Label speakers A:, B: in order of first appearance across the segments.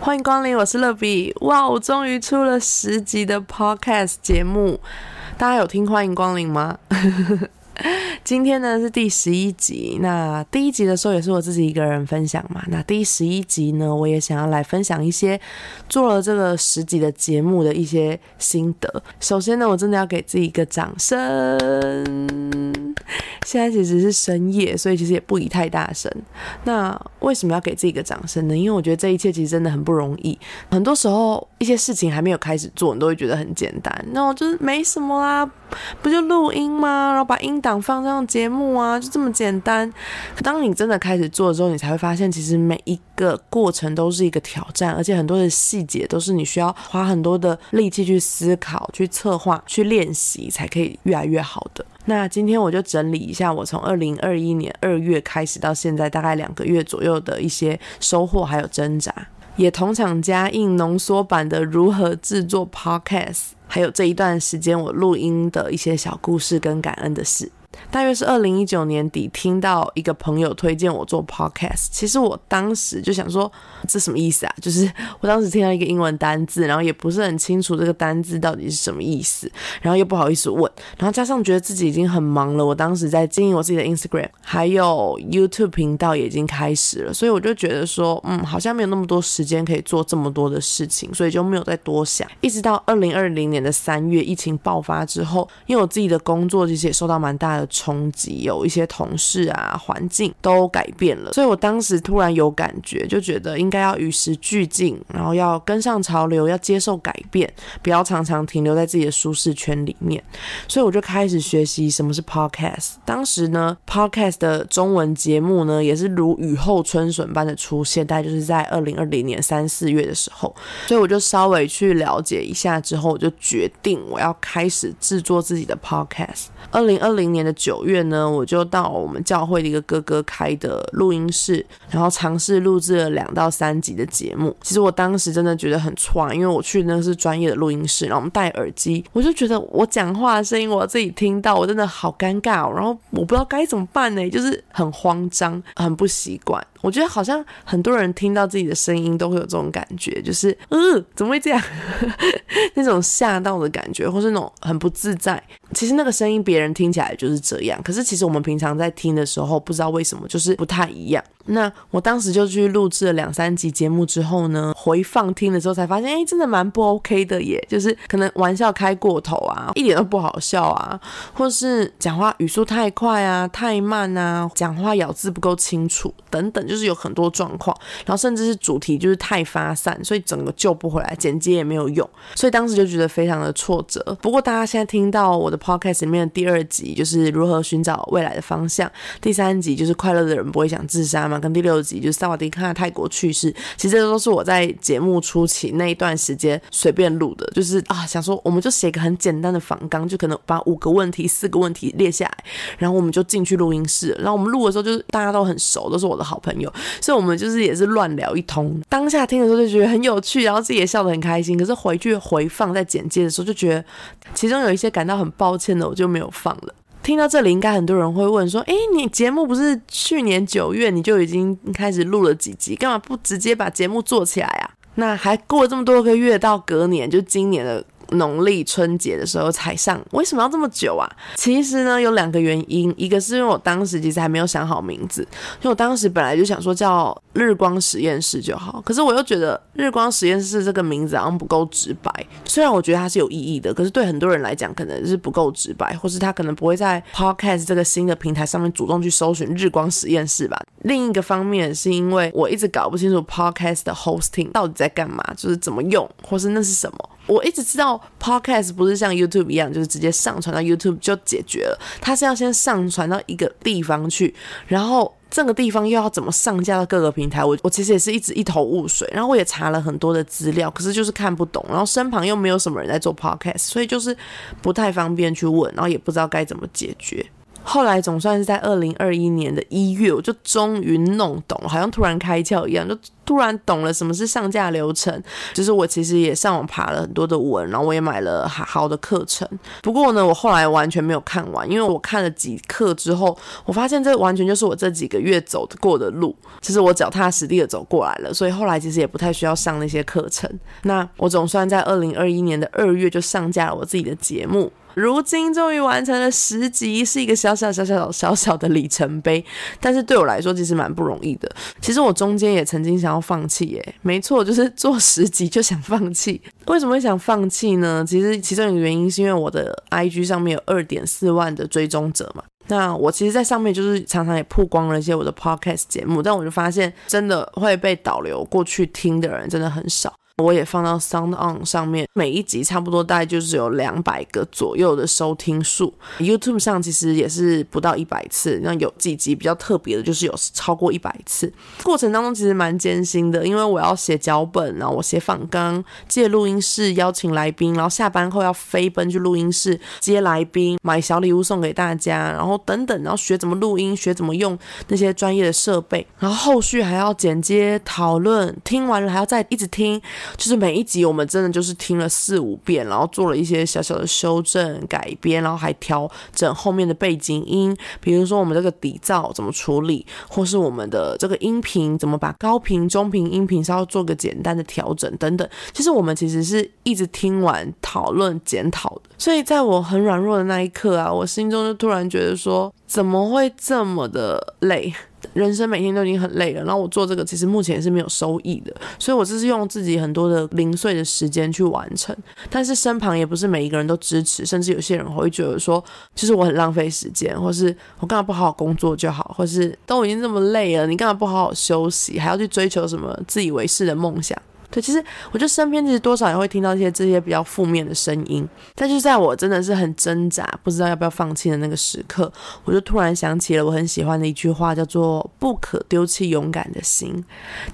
A: 欢迎光临，我是乐比。哇，我终于出了十集的 Podcast 节目，大家有听？欢迎光临吗？今天呢是第十一集，那第一集的时候也是我自己一个人分享嘛。那第十一集呢，我也想要来分享一些做了这个十集的节目的一些心得。首先呢，我真的要给自己一个掌声。现在其实是深夜，所以其实也不宜太大声。那为什么要给自己一个掌声呢？因为我觉得这一切其实真的很不容易。很多时候一些事情还没有开始做，你都会觉得很简单，那我就是没什么啦，不就录音吗？然后把音档放上节目啊，就这么简单。当你真的开始做的时候，你才会发现，其实每一个过程都是一个挑战，而且很多的细节都是你需要花很多的力气去思考、去策划、去练习，才可以越来越好的。那今天我就整理一下，我从二零二一年二月开始到现在大概两个月左右的一些收获还有挣扎，也同场加印浓缩版的如何制作 Podcast，还有这一段时间我录音的一些小故事跟感恩的事。大约是二零一九年底，听到一个朋友推荐我做 podcast。其实我当时就想说，这什么意思啊？就是我当时听到一个英文单字，然后也不是很清楚这个单字到底是什么意思，然后又不好意思问，然后加上觉得自己已经很忙了。我当时在经营我自己的 Instagram，还有 YouTube 频道也已经开始了，所以我就觉得说，嗯，好像没有那么多时间可以做这么多的事情，所以就没有再多想。一直到二零二零年的三月，疫情爆发之后，因为我自己的工作其实也受到蛮大的。冲击有一些同事啊，环境都改变了，所以我当时突然有感觉，就觉得应该要与时俱进，然后要跟上潮流，要接受改变，不要常常停留在自己的舒适圈里面。所以我就开始学习什么是 podcast。当时呢，podcast 的中文节目呢，也是如雨后春笋般的出现，大概就是在二零二零年三四月的时候。所以我就稍微去了解一下之后，我就决定我要开始制作自己的 podcast。二零二零年的九月呢，我就到我们教会的一个哥哥开的录音室，然后尝试录制了两到三集的节目。其实我当时真的觉得很创，因为我去那是专业的录音室，然后我们戴耳机，我就觉得我讲话的声音我自己听到，我真的好尴尬，哦然后我不知道该怎么办呢，就是很慌张，很不习惯。我觉得好像很多人听到自己的声音都会有这种感觉，就是嗯，怎么会这样？那种吓到的感觉，或是那种很不自在。其实那个声音别人听起来就是这样，可是其实我们平常在听的时候，不知道为什么就是不太一样。那我当时就去录制了两三集节目之后呢，回放听的时候才发现，哎，真的蛮不 OK 的耶，就是可能玩笑开过头啊，一点都不好笑啊，或是讲话语速太快啊、太慢啊，讲话咬字不够清楚等等，就是有很多状况。然后甚至是主题就是太发散，所以整个救不回来，剪接也没有用，所以当时就觉得非常的挫折。不过大家现在听到我的 podcast 里面的第二集就是如何寻找未来的方向，第三集就是快乐的人不会想自杀嘛。跟第六集就是萨瓦迪卡泰国去世，其实这都是我在节目初期那一段时间随便录的，就是啊想说我们就写一个很简单的访纲，就可能把五个问题、四个问题列下来，然后我们就进去录音室，然后我们录的时候就是大家都很熟，都是我的好朋友，所以我们就是也是乱聊一通。当下听的时候就觉得很有趣，然后自己也笑得很开心。可是回去回放在简介的时候就觉得，其中有一些感到很抱歉的，我就没有放了。听到这里，应该很多人会问说：“诶，你节目不是去年九月你就已经开始录了几集，干嘛不直接把节目做起来啊？那还过了这么多个月，到隔年就今年的。”农历春节的时候才上，为什么要这么久啊？其实呢，有两个原因，一个是因为我当时其实还没有想好名字，因为我当时本来就想说叫日光实验室就好，可是我又觉得日光实验室这个名字好像不够直白。虽然我觉得它是有意义的，可是对很多人来讲可能是不够直白，或是他可能不会在 Podcast 这个新的平台上面主动去搜寻日光实验室吧。另一个方面是因为我一直搞不清楚 Podcast 的 hosting 到底在干嘛，就是怎么用，或是那是什么。我一直知道 Podcast 不是像 YouTube 一样，就是直接上传到 YouTube 就解决了。它是要先上传到一个地方去，然后这个地方又要怎么上架到各个平台？我我其实也是一直一头雾水。然后我也查了很多的资料，可是就是看不懂。然后身旁又没有什么人在做 Podcast，所以就是不太方便去问，然后也不知道该怎么解决。后来总算是在二零二一年的一月，我就终于弄懂，好像突然开窍一样，就突然懂了什么是上架流程，就是我其实也上网爬了很多的文，然后我也买了好的课程。不过呢，我后来完全没有看完，因为我看了几课之后，我发现这完全就是我这几个月走过的路，就是我脚踏实地的走过来了。所以后来其实也不太需要上那些课程。那我总算在二零二一年的二月就上架了我自己的节目。如今终于完成了十集，是一个小小小小小小的里程碑。但是对我来说，其实蛮不容易的。其实我中间也曾经想要放弃，耶，没错，就是做十集就想放弃。为什么会想放弃呢？其实其中一个原因是因为我的 IG 上面有二点四万的追踪者嘛。那我其实，在上面就是常常也曝光了一些我的 Podcast 节目，但我就发现，真的会被导流过去听的人真的很少。我也放到 Sound On 上面，每一集差不多大概就是有两百个左右的收听数。YouTube 上其实也是不到一百次，那有几集比较特别的，就是有超过一百次。过程当中其实蛮艰辛的，因为我要写脚本，然后我写访纲，借录音室邀请来宾，然后下班后要飞奔去录音室接来宾，买小礼物送给大家，然后等等，然后学怎么录音，学怎么用那些专业的设备，然后后续还要剪接、讨论，听完了还要再一直听。就是每一集我们真的就是听了四五遍，然后做了一些小小的修正改编，然后还调整后面的背景音，比如说我们这个底噪怎么处理，或是我们的这个音频怎么把高频、中频音频稍微做个简单的调整等等。其实我们其实是一直听完讨论检讨的，所以在我很软弱的那一刻啊，我心中就突然觉得说，怎么会这么的累？人生每天都已经很累了，然后我做这个其实目前是没有收益的，所以我这是用自己很多的零碎的时间去完成。但是身旁也不是每一个人都支持，甚至有些人会觉得说，就是我很浪费时间，或是我干嘛不好好工作就好，或是都已经这么累了，你干嘛不好好休息，还要去追求什么自以为是的梦想？对，其实我觉得身边其实多少也会听到一些这些比较负面的声音，但就在我真的是很挣扎，不知道要不要放弃的那个时刻，我就突然想起了我很喜欢的一句话，叫做“不可丢弃勇敢的心”。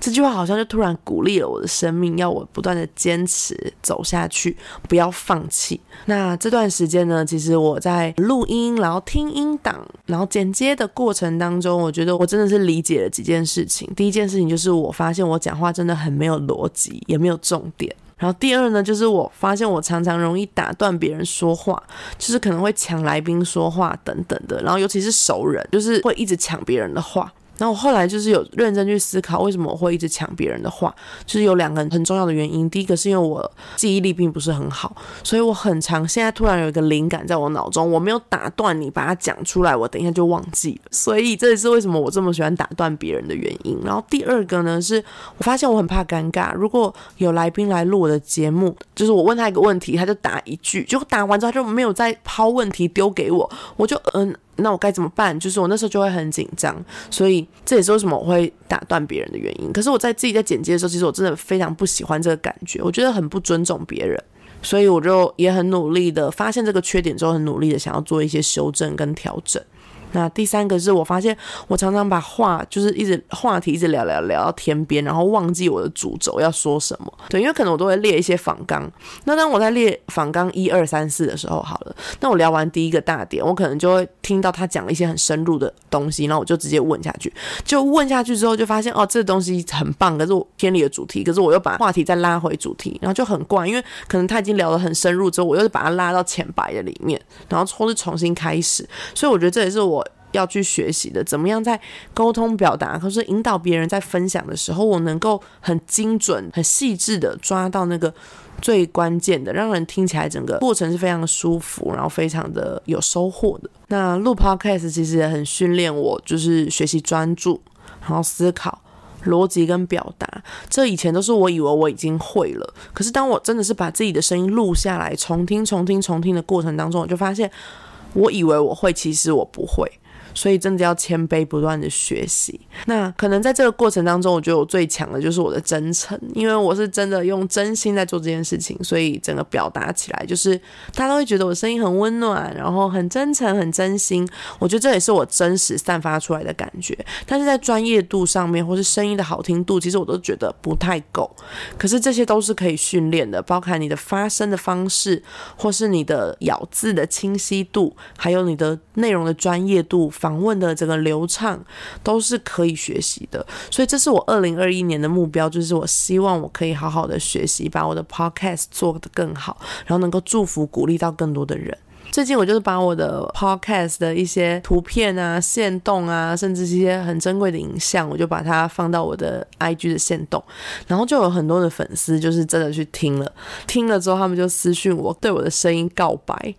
A: 这句话好像就突然鼓励了我的生命，要我不断的坚持走下去，不要放弃。那这段时间呢，其实我在录音，然后听音档，然后剪接的过程当中，我觉得我真的是理解了几件事情。第一件事情就是我发现我讲话真的很没有逻辑。也没有重点。然后第二呢，就是我发现我常常容易打断别人说话，就是可能会抢来宾说话等等的。然后尤其是熟人，就是会一直抢别人的话。然后我后来就是有认真去思考，为什么我会一直抢别人的话，就是有两个很重要的原因。第一个是因为我记忆力并不是很好，所以我很长现在突然有一个灵感在我脑中，我没有打断你把它讲出来，我等一下就忘记了。所以这也是为什么我这么喜欢打断别人的原因。然后第二个呢，是我发现我很怕尴尬，如果有来宾来录我的节目，就是我问他一个问题，他就答一句，就答完之后他就没有再抛问题丢给我，我就嗯。那我该怎么办？就是我那时候就会很紧张，所以这也是为什么我会打断别人的原因。可是我在自己在剪辑的时候，其实我真的非常不喜欢这个感觉，我觉得很不尊重别人，所以我就也很努力的发现这个缺点之后，很努力的想要做一些修正跟调整。那第三个是我发现，我常常把话就是一直话题一直聊聊聊到天边，然后忘记我的主轴要说什么。对，因为可能我都会列一些访纲。那当我在列访纲一二三四的时候，好了，那我聊完第一个大点，我可能就会听到他讲了一些很深入的东西，然后我就直接问下去。就问下去之后，就发现哦，这东西很棒，可是我偏离了主题，可是我又把话题再拉回主题，然后就很怪，因为可能他已经聊得很深入之后，我又是把它拉到浅白的里面，然后或是重新开始。所以我觉得这也是我。要去学习的，怎么样在沟通表达，可是引导别人在分享的时候，我能够很精准、很细致的抓到那个最关键的，让人听起来整个过程是非常舒服，然后非常的有收获的。那录 podcast 其实也很训练我，就是学习专注，然后思考、逻辑跟表达。这以前都是我以为我已经会了，可是当我真的是把自己的声音录下来，重听、重听、重听的过程当中，我就发现，我以为我会，其实我不会。所以真的要谦卑，不断的学习。那可能在这个过程当中，我觉得我最强的就是我的真诚，因为我是真的用真心在做这件事情，所以整个表达起来就是大家都会觉得我声音很温暖，然后很真诚、很真心。我觉得这也是我真实散发出来的感觉。但是在专业度上面，或是声音的好听度，其实我都觉得不太够。可是这些都是可以训练的，包含你的发声的方式，或是你的咬字的清晰度，还有你的内容的专业度。访问的整个流畅都是可以学习的。所以这是我二零二一年的目标，就是我希望我可以好好的学习，把我的 podcast 做得更好，然后能够祝福鼓励到更多的人。最近我就是把我的 podcast 的一些图片啊、线动啊，甚至一些很珍贵的影像，我就把它放到我的 IG 的线动，然后就有很多的粉丝就是真的去听了，听了之后他们就私讯我，对我的声音告白。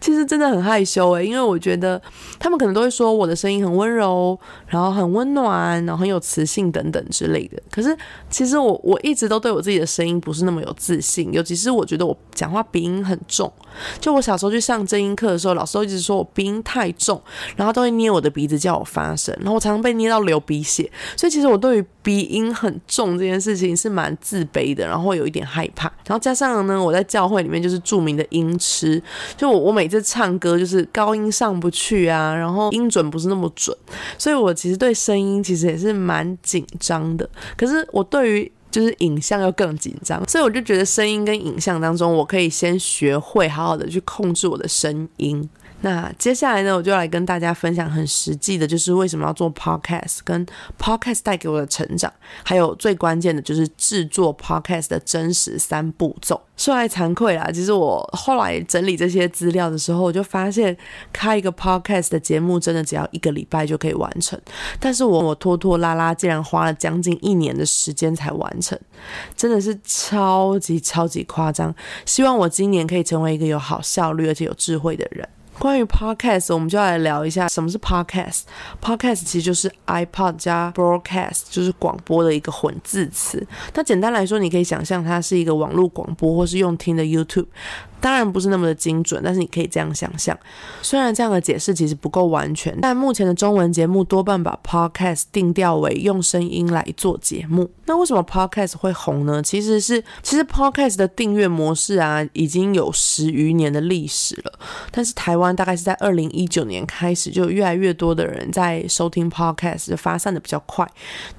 A: 其实真的很害羞诶，因为我觉得他们可能都会说我的声音很温柔，然后很温暖，然后很有磁性等等之类的。可是其实我我一直都对我自己的声音不是那么有自信，尤其是我觉得我讲话鼻音很重。就我小时候去上真音课的时候，老师都一直说我鼻音太重，然后都会捏我的鼻子叫我发声，然后我常常被捏到流鼻血。所以其实我对于鼻音很重这件事情是蛮自卑的，然后有一点害怕。然后加上呢，我在教会里面就是著名的音痴，就我我每次唱歌就是高音上不去啊，然后音准不是那么准，所以我其实对声音其实也是蛮紧张的。可是我对于就是影像又更紧张，所以我就觉得声音跟影像当中，我可以先学会好好的去控制我的声音。那接下来呢，我就来跟大家分享很实际的，就是为什么要做 podcast，跟 podcast 带给我的成长，还有最关键的就是制作 podcast 的真实三步骤。说来惭愧啦，其实我后来整理这些资料的时候，我就发现开一个 podcast 的节目真的只要一个礼拜就可以完成，但是我我拖拖拉拉，竟然花了将近一年的时间才完成，真的是超级超级夸张。希望我今年可以成为一个有好效率而且有智慧的人。关于 podcast，我们就来聊一下什么是 podcast。podcast 其实就是 iPod 加 broadcast，就是广播的一个混字词。那简单来说，你可以想象它是一个网络广播，或是用听的 YouTube。当然不是那么的精准，但是你可以这样想象。虽然这样的解释其实不够完全，但目前的中文节目多半把 podcast 定调为用声音来做节目。那为什么 podcast 会红呢？其实是其实 podcast 的订阅模式啊，已经有十余年的历史了。但是台湾大概是在二零一九年开始，就越来越多的人在收听 podcast，就发散的比较快。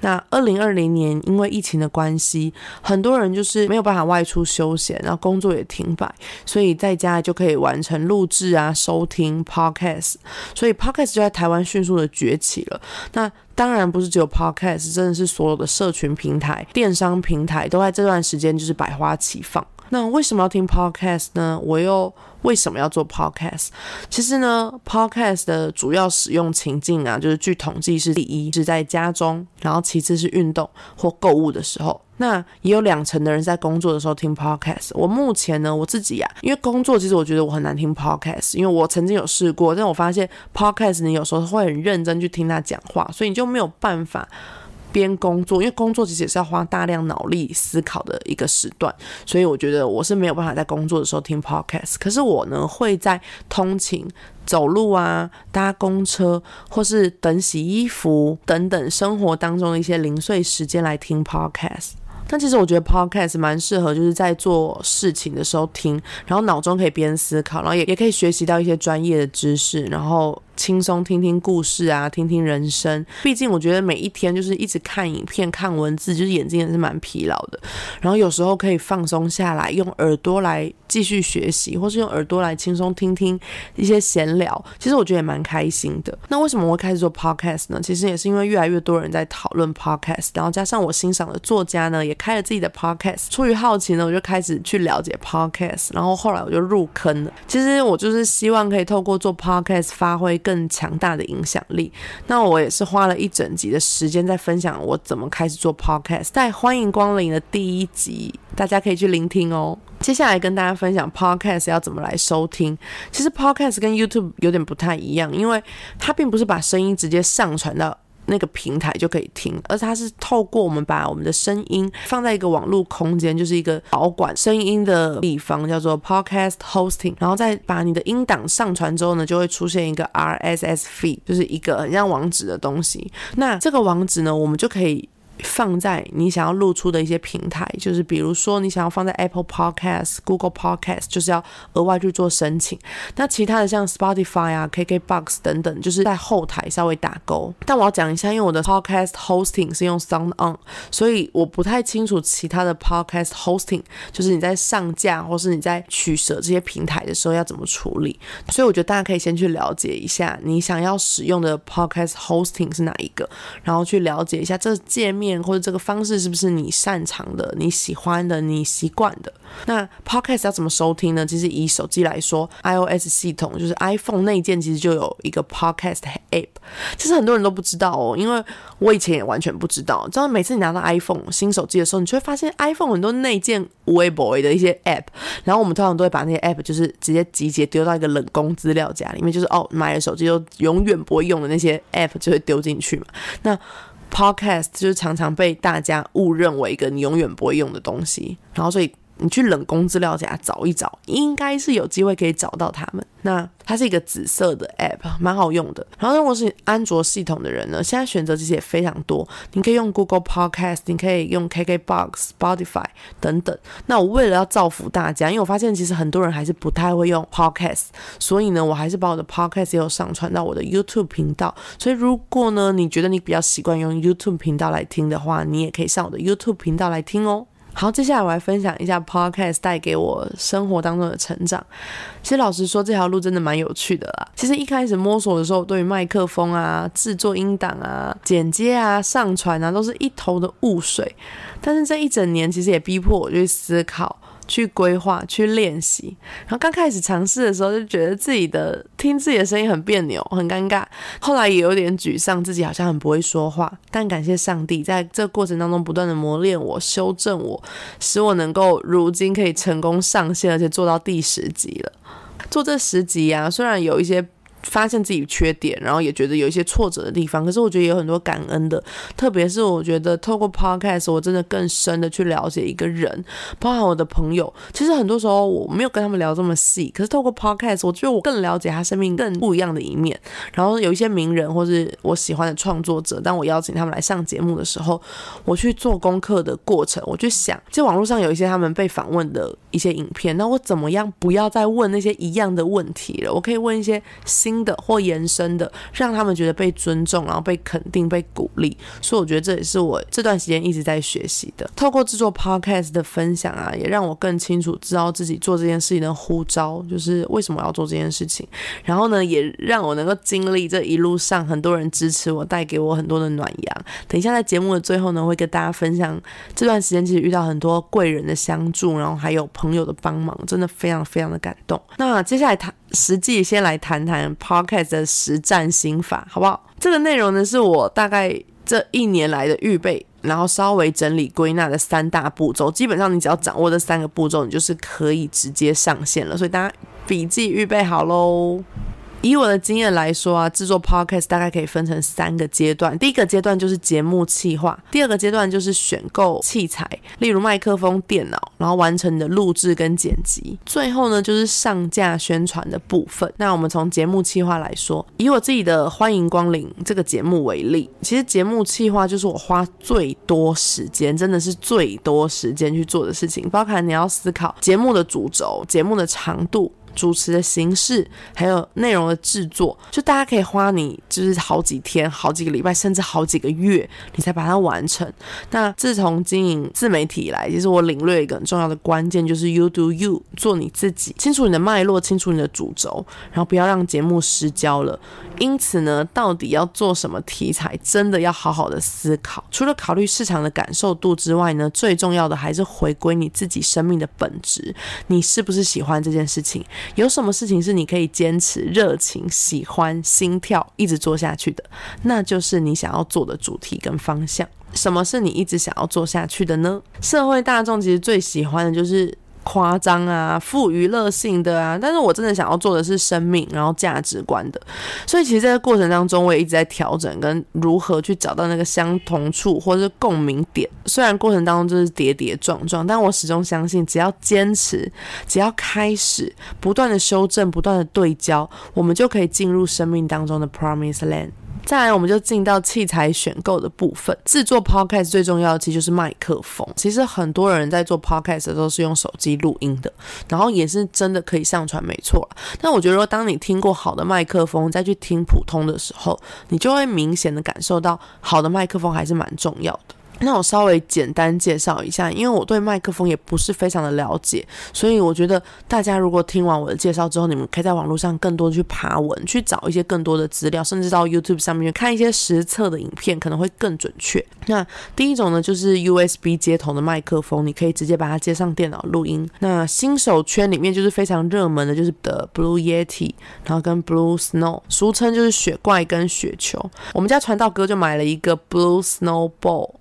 A: 那二零二零年因为疫情的关系，很多人就是没有办法外出休闲，然后工作也停摆。所以在家就可以完成录制啊、收听 podcast，所以 podcast 就在台湾迅速的崛起了。那当然不是只有 podcast，真的是所有的社群平台、电商平台都在这段时间就是百花齐放。那为什么要听 podcast 呢？我又为什么要做 podcast？其实呢，podcast 的主要使用情境啊，就是据统计是第一是在家中，然后其次是运动或购物的时候。那也有两成的人在工作的时候听 podcast。我目前呢，我自己呀，因为工作其实我觉得我很难听 podcast，因为我曾经有试过，但我发现 podcast 你有时候会很认真去听他讲话，所以你就没有办法边工作，因为工作其实也是要花大量脑力思考的一个时段，所以我觉得我是没有办法在工作的时候听 podcast。可是我呢，会在通勤、走路啊、搭公车或是等洗衣服等等生活当中的一些零碎时间来听 podcast。但其实我觉得 podcast 蛮适合，就是在做事情的时候听，然后脑中可以边思考，然后也也可以学习到一些专业的知识，然后。轻松听听故事啊，听听人生。毕竟我觉得每一天就是一直看影片、看文字，就是眼睛也是蛮疲劳的。然后有时候可以放松下来，用耳朵来继续学习，或是用耳朵来轻松听听一些闲聊。其实我觉得也蛮开心的。那为什么我会开始做 podcast 呢？其实也是因为越来越多人在讨论 podcast，然后加上我欣赏的作家呢也开了自己的 podcast。出于好奇呢，我就开始去了解 podcast，然后后来我就入坑了。其实我就是希望可以透过做 podcast 发挥。更强大的影响力。那我也是花了一整集的时间在分享我怎么开始做 podcast，在欢迎光临的第一集，大家可以去聆听哦。接下来跟大家分享 podcast 要怎么来收听。其实 podcast 跟 YouTube 有点不太一样，因为它并不是把声音直接上传到。那个平台就可以听，而它是透过我们把我们的声音放在一个网络空间，就是一个保管声音的地方，叫做 Podcast Hosting，然后再把你的音档上传之后呢，就会出现一个 RSS feed，就是一个很像网址的东西。那这个网址呢，我们就可以。放在你想要露出的一些平台，就是比如说你想要放在 Apple Podcast、Google Podcast，就是要额外去做申请。那其他的像 Spotify 啊、KKBox 等等，就是在后台稍微打勾。但我要讲一下，因为我的 Podcast hosting 是用 Sound On，所以我不太清楚其他的 Podcast hosting，就是你在上架或是你在取舍这些平台的时候要怎么处理。所以我觉得大家可以先去了解一下你想要使用的 Podcast hosting 是哪一个，然后去了解一下这界面。或者这个方式是不是你擅长的、你喜欢的、你习惯的？那 Podcast 要怎么收听呢？其实以手机来说，iOS 系统就是 iPhone 内建，其实就有一个 Podcast App。其实很多人都不知道哦，因为我以前也完全不知道。知道每次你拿到 iPhone 新手机的时候，你就会发现 iPhone 很多内建微博的一些 App，然后我们通常都会把那些 App 就是直接集结丢到一个冷宫资料夹里面，就是哦买了手机就永远不会用的那些 App 就会丢进去嘛。那 Podcast 就是常常被大家误认为一个你永远不会用的东西，然后所以。你去冷宫资料夹找一找，应该是有机会可以找到他们。那它是一个紫色的 app，蛮好用的。然后如果是安卓系统的人呢，现在选择其实也非常多。你可以用 Google Podcast，你可以用 KKBox、Spotify 等等。那我为了要造福大家，因为我发现其实很多人还是不太会用 Podcast，所以呢，我还是把我的 Podcast 也有上传到我的 YouTube 频道。所以如果呢，你觉得你比较习惯用 YouTube 频道来听的话，你也可以上我的 YouTube 频道来听哦。好，接下来我来分享一下 Podcast 带给我生活当中的成长。其实老实说，这条路真的蛮有趣的啦。其实一开始摸索的时候，对于麦克风啊、制作音档啊、剪接啊、上传啊，都是一头的雾水。但是这一整年，其实也逼迫我去思考。去规划，去练习。然后刚开始尝试的时候，就觉得自己的听自己的声音很别扭，很尴尬。后来也有点沮丧，自己好像很不会说话。但感谢上帝，在这过程当中不断的磨练我、修正我，使我能够如今可以成功上线，而且做到第十集了。做这十集啊，虽然有一些。发现自己缺点，然后也觉得有一些挫折的地方，可是我觉得有很多感恩的，特别是我觉得透过 podcast，我真的更深的去了解一个人，包含我的朋友。其实很多时候我没有跟他们聊这么细，可是透过 podcast，我觉得我更了解他生命更不一样的一面。然后有一些名人或是我喜欢的创作者，当我邀请他们来上节目的时候，我去做功课的过程，我去想，就网络上有一些他们被访问的一些影片，那我怎么样不要再问那些一样的问题了？我可以问一些新。的或延伸的，让他们觉得被尊重，然后被肯定、被鼓励。所以我觉得这也是我这段时间一直在学习的。透过制作 podcast 的分享啊，也让我更清楚知道自己做这件事情的呼召，就是为什么要做这件事情。然后呢，也让我能够经历这一路上很多人支持我，带给我很多的暖阳。等一下在节目的最后呢，会跟大家分享这段时间其实遇到很多贵人的相助，然后还有朋友的帮忙，真的非常非常的感动。那接下来谈。实际先来谈谈 Pocket 的实战心法，好不好？这个内容呢，是我大概这一年来的预备，然后稍微整理归纳的三大步骤。基本上你只要掌握这三个步骤，你就是可以直接上线了。所以大家笔记预备好喽。以我的经验来说啊，制作 podcast 大概可以分成三个阶段。第一个阶段就是节目企划，第二个阶段就是选购器材，例如麦克风、电脑，然后完成你的录制跟剪辑。最后呢，就是上架宣传的部分。那我们从节目企划来说，以我自己的欢迎光临这个节目为例，其实节目企划就是我花最多时间，真的是最多时间去做的事情，包含你要思考节目的主轴、节目的长度。主持的形式，还有内容的制作，就大家可以花你就是好几天、好几个礼拜，甚至好几个月，你才把它完成。那自从经营自媒体以来，其实我领略一个很重要的关键，就是 You do you，做你自己，清楚你的脉络，清楚你的主轴，然后不要让节目失焦了。因此呢，到底要做什么题材，真的要好好的思考。除了考虑市场的感受度之外呢，最重要的还是回归你自己生命的本质，你是不是喜欢这件事情？有什么事情是你可以坚持、热情、喜欢、心跳一直做下去的？那就是你想要做的主题跟方向。什么是你一直想要做下去的呢？社会大众其实最喜欢的就是。夸张啊，富娱乐性的啊，但是我真的想要做的是生命，然后价值观的。所以其实这个过程当中，我也一直在调整跟如何去找到那个相同处或者是共鸣点。虽然过程当中就是跌跌撞撞，但我始终相信，只要坚持，只要开始，不断的修正，不断的对焦，我们就可以进入生命当中的 Promise Land。再来，我们就进到器材选购的部分。制作 podcast 最重要的其实就是麦克风。其实很多人在做 podcast 都是用手机录音的，然后也是真的可以上传，没错。但我觉得说，当你听过好的麦克风，再去听普通的时候，你就会明显的感受到好的麦克风还是蛮重要的。那我稍微简单介绍一下，因为我对麦克风也不是非常的了解，所以我觉得大家如果听完我的介绍之后，你们可以在网络上更多的去爬文，去找一些更多的资料，甚至到 YouTube 上面去看一些实测的影片，可能会更准确。那第一种呢，就是 USB 接头的麦克风，你可以直接把它接上电脑录音。那新手圈里面就是非常热门的，就是的 Blue Yeti，然后跟 Blue Snow，俗称就是雪怪跟雪球。我们家传道哥就买了一个 Blue Snowball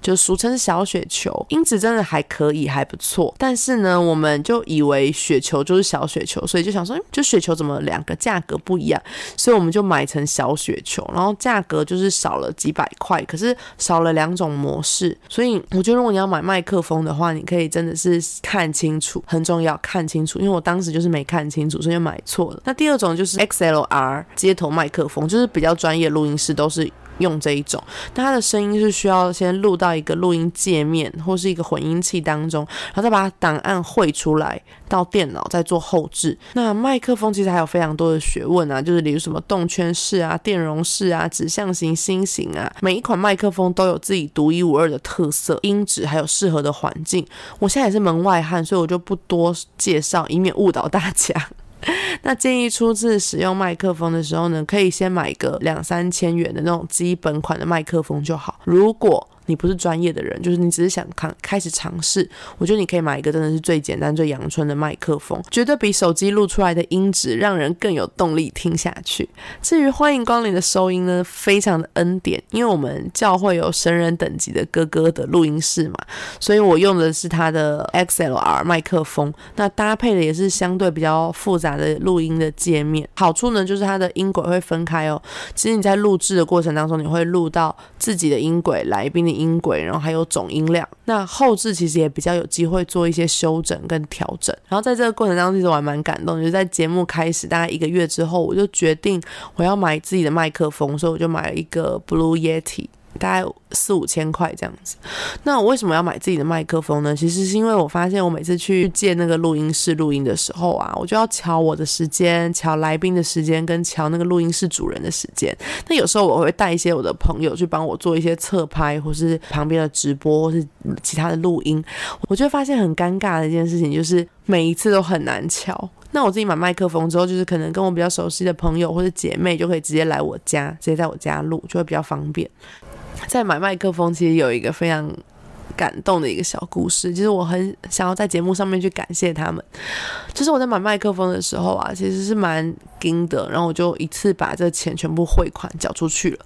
A: 就俗称小雪球，音质真的还可以，还不错。但是呢，我们就以为雪球就是小雪球，所以就想说，就雪球怎么两个价格不一样？所以我们就买成小雪球，然后价格就是少了几百块，可是少了两种模式。所以我觉得，如果你要买麦克风的话，你可以真的是看清楚，很重要，看清楚。因为我当时就是没看清楚，所以就买错了。那第二种就是 XLR 接头麦克风，就是比较专业录音室都是。用这一种，但它的声音是需要先录到一个录音界面或是一个混音器当中，然后再把档案汇出来到电脑再做后置。那麦克风其实还有非常多的学问啊，就是例如什么动圈式啊、电容式啊、指向型、心型啊，每一款麦克风都有自己独一无二的特色、音质还有适合的环境。我现在也是门外汉，所以我就不多介绍，以免误导大家。那建议初次使用麦克风的时候呢，可以先买个两三千元的那种基本款的麦克风就好。如果你不是专业的人，就是你只是想看开始尝试，我觉得你可以买一个真的是最简单、最阳春的麦克风，绝对比手机录出来的音质让人更有动力听下去。至于欢迎光临的收音呢，非常的恩典，因为我们教会有神人等级的哥哥的录音室嘛，所以我用的是他的 XLR 麦克风，那搭配的也是相对比较复杂的录音的界面。好处呢，就是它的音轨会分开哦。其实你在录制的过程当中，你会录到自己的音轨、来宾的。音轨，然后还有总音量，那后置其实也比较有机会做一些修整跟调整。然后在这个过程当中，其实我还蛮感动，就是在节目开始大概一个月之后，我就决定我要买自己的麦克风，所以我就买了一个 Blue Yeti。大概四五千块这样子，那我为什么要买自己的麦克风呢？其实是因为我发现我每次去借那个录音室录音的时候啊，我就要瞧我的时间、瞧来宾的时间跟瞧那个录音室主人的时间。那有时候我会带一些我的朋友去帮我做一些侧拍，或是旁边的直播，或是其他的录音。我就会发现很尴尬的一件事情，就是每一次都很难瞧。那我自己买麦克风之后，就是可能跟我比较熟悉的朋友或者姐妹就可以直接来我家，直接在我家录，就会比较方便。在买麦克风，其实有一个非常感动的一个小故事，就是我很想要在节目上面去感谢他们。就是我在买麦克风的时候啊，其实是蛮惊的，然后我就一次把这钱全部汇款缴出去了。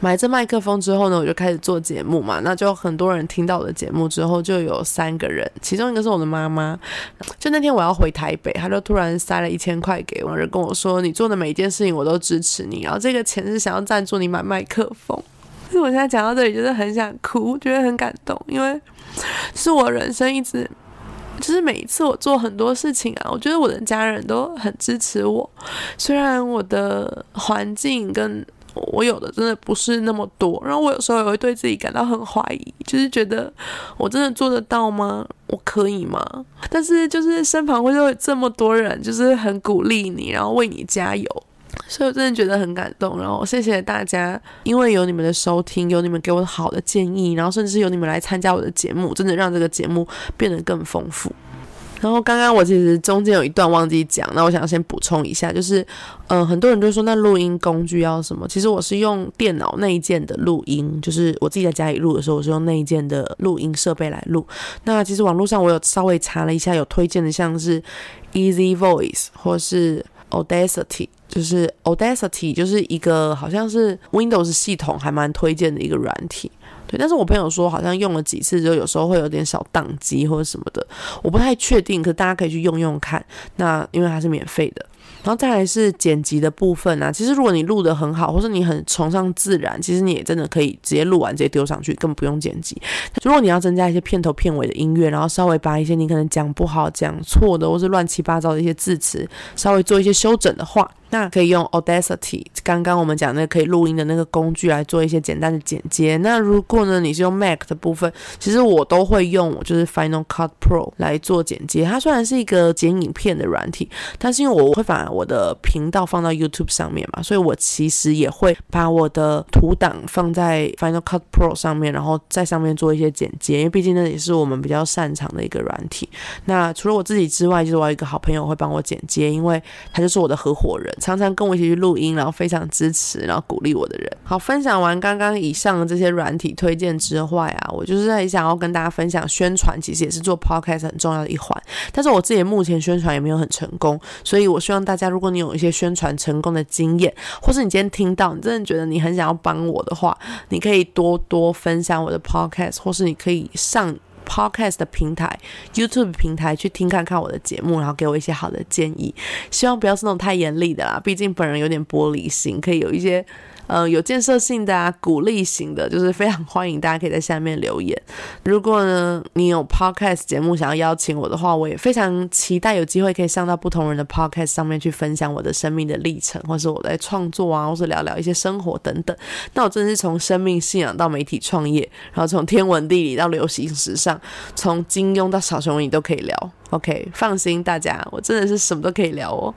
A: 买这麦克风之后呢，我就开始做节目嘛，那就很多人听到我的节目之后，就有三个人，其中一个是我的妈妈。就那天我要回台北，她就突然塞了一千块给我，就跟我说：“你做的每一件事情我都支持你，然后这个钱是想要赞助你买麦克风。”是我现在讲到这里，就是很想哭，觉得很感动，因为是我人生一直，就是每一次我做很多事情啊，我觉得我的家人都很支持我。虽然我的环境跟我有的真的不是那么多，然后我有时候也会对自己感到很怀疑，就是觉得我真的做得到吗？我可以吗？但是就是身旁会有这么多人，就是很鼓励你，然后为你加油。所以我真的觉得很感动，然后谢谢大家，因为有你们的收听，有你们给我好的建议，然后甚至是有你们来参加我的节目，真的让这个节目变得更丰富。然后刚刚我其实中间有一段忘记讲，那我想先补充一下，就是，嗯，很多人都说那录音工具要什么？其实我是用电脑内建的录音，就是我自己在家里录的时候，我是用内建的录音设备来录。那其实网络上我有稍微查了一下，有推荐的像是 Easy Voice 或是 Audacity。就是 Audacity，就是一个好像是 Windows 系统还蛮推荐的一个软体，对。但是我朋友说好像用了几次之后，有时候会有点小宕机或者什么的，我不太确定。可大家可以去用用看。那因为它是免费的。然后再来是剪辑的部分啊，其实如果你录的很好，或是你很崇尚自然，其实你也真的可以直接录完直接丢上去，根本不用剪辑。如果你要增加一些片头片尾的音乐，然后稍微把一些你可能讲不好、讲错的，或是乱七八糟的一些字词，稍微做一些修整的话。那可以用 Audacity，刚刚我们讲那个可以录音的那个工具来做一些简单的剪接。那如果呢你是用 Mac 的部分，其实我都会用就是 Final Cut Pro 来做剪接。它虽然是一个剪影片的软体，但是因为我会把我的频道放到 YouTube 上面嘛，所以我其实也会把我的图档放在 Final Cut Pro 上面，然后在上面做一些剪接。因为毕竟那也是我们比较擅长的一个软体。那除了我自己之外，就是我有一个好朋友会帮我剪接，因为他就是我的合伙人，常常跟我一起去录音，然后非常支持，然后鼓励我的人。好，分享完刚刚以上的这些软体推荐之外啊，我就是很想要跟大家分享宣传，其实也是做 podcast 很重要的一环。但是我自己目前宣传也没有很成功，所以我希望大家，如果你有一些宣传成功的经验，或是你今天听到，你真的觉得你很想要帮我的话，你可以多多分享我的 podcast，或是你可以上。Podcast 的平台、YouTube 平台去听看看我的节目，然后给我一些好的建议。希望不要是那种太严厉的啦，毕竟本人有点玻璃心，可以有一些。呃，有建设性的啊，鼓励型的，就是非常欢迎大家可以在下面留言。如果呢，你有 podcast 节目想要邀请我的话，我也非常期待有机会可以上到不同人的 podcast 上面去分享我的生命的历程，或是我在创作啊，或是聊聊一些生活等等。那我真的是从生命信仰到媒体创业，然后从天文地理到流行时尚，从金庸到小熊你都可以聊。OK，放心，大家，我真的是什么都可以聊哦。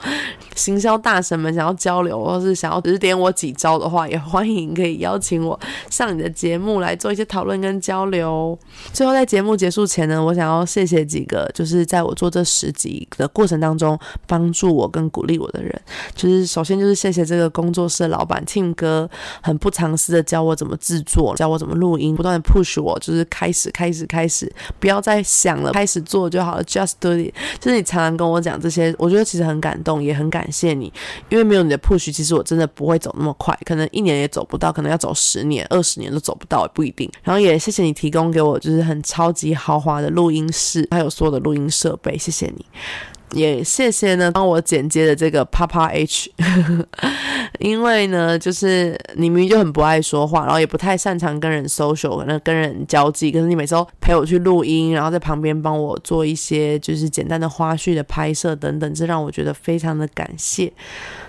A: 行销大神们想要交流，或是想要指点我几招的话，也欢迎可以邀请我上你的节目来做一些讨论跟交流。最后，在节目结束前呢，我想要谢谢几个，就是在我做这十集的过程当中帮助我跟鼓励我的人。就是首先就是谢谢这个工作室的老板庆哥，很不藏私的教我怎么制作，教我怎么录音，不断的 push 我，就是开始开始开始，不要再想了，开始做就好了，just。对，就是你常常跟我讲这些，我觉得其实很感动，也很感谢你，因为没有你的 push，其实我真的不会走那么快，可能一年也走不到，可能要走十年、二十年都走不到，也不一定。然后也谢谢你提供给我，就是很超级豪华的录音室，还有所有的录音设备，谢谢你。也谢谢呢，帮我剪接的这个 Papa H，因为呢，就是你明明就很不爱说话，然后也不太擅长跟人 social，可能跟人交际，可是你每次都陪我去录音，然后在旁边帮我做一些就是简单的花絮的拍摄等等，这让我觉得非常的感谢。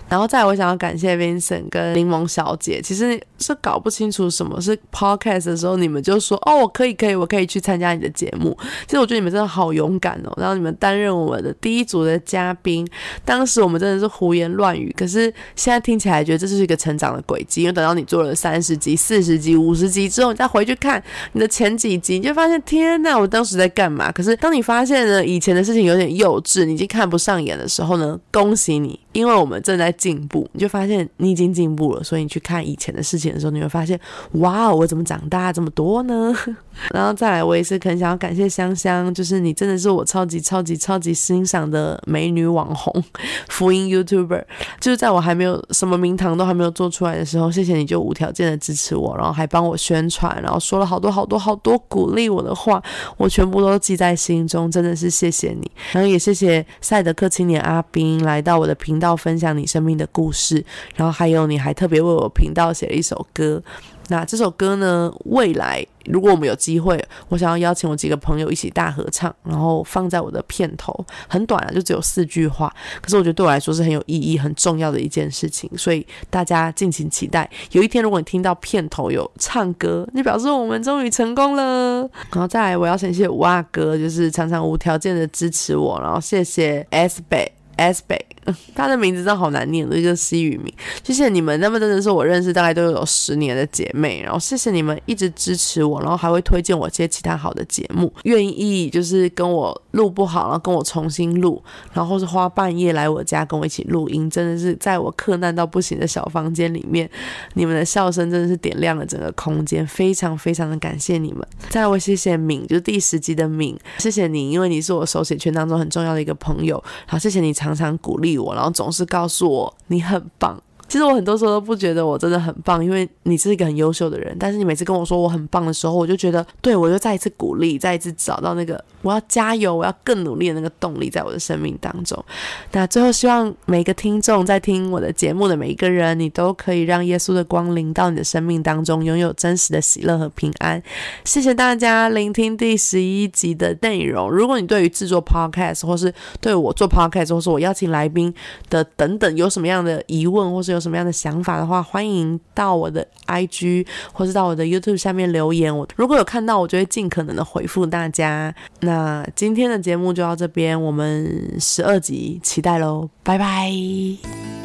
A: 然后再，我想要感谢 Vincent 跟柠檬小姐。其实是搞不清楚什么是 podcast 的时候，你们就说：“哦，我可以，可以，我可以去参加你的节目。”其实我觉得你们真的好勇敢哦。然后你们担任我们的第一组的嘉宾，当时我们真的是胡言乱语。可是现在听起来，觉得这就是一个成长的轨迹。因为等到你做了三十集、四十集、五十集之后，你再回去看你的前几集，你就发现天呐，我当时在干嘛？可是当你发现呢，以前的事情有点幼稚，你已经看不上眼的时候呢，恭喜你，因为我们正在。进步，你就发现你已经进步了。所以你去看以前的事情的时候，你会发现，哇，我怎么长大这么多呢？然后再来，我也是很想要感谢香香，就是你真的是我超级超级超级欣赏的美女网红，福音 YouTuber。就是在我还没有什么名堂都还没有做出来的时候，谢谢你就无条件的支持我，然后还帮我宣传，然后说了好多好多好多鼓励我的话，我全部都记在心中，真的是谢谢你。然后也谢谢赛德克青年阿斌来到我的频道分享你生命的故事，然后还有你还特别为我频道写了一首歌。那这首歌呢，未来如果我们有机会，我想要邀请我几个朋友一起大合唱，然后放在我的片头，很短啊，就只有四句话。可是我觉得对我来说是很有意义、很重要的一件事情，所以大家敬请期待。有一天如果你听到片头有唱歌，你表示我们终于成功了。然后再来，我要谢谢五阿哥，就是常常无条件的支持我，然后谢谢 S 北。S 北，他的名字真的好难念的一个西语名。谢谢你们，那么真的是我认识大概都有十年的姐妹，然后谢谢你们一直支持我，然后还会推荐我接其他好的节目，愿意就是跟我录不好，然后跟我重新录，然后是花半夜来我家跟我一起录音，真的是在我困难到不行的小房间里面，你们的笑声真的是点亮了整个空间，非常非常的感谢你们。再来，我谢谢敏，就是第十集的敏，谢谢你，因为你是我手写圈当中很重要的一个朋友，好，谢谢你常常鼓励我，然后总是告诉我你很棒。其实我很多时候都不觉得我真的很棒，因为你是一个很优秀的人。但是你每次跟我说我很棒的时候，我就觉得，对我就再一次鼓励，再一次找到那个我要加油，我要更努力的那个动力，在我的生命当中。那最后，希望每个听众在听我的节目的每一个人，你都可以让耶稣的光临到你的生命当中，拥有真实的喜乐和平安。谢谢大家聆听第十一集的内容。如果你对于制作 podcast 或是对我做 podcast 或是我邀请来宾的等等有什么样的疑问，或是有有什么样的想法的话，欢迎到我的 IG 或是到我的 YouTube 下面留言。我如果有看到，我就会尽可能的回复大家。那今天的节目就到这边，我们十二集期待喽，拜拜。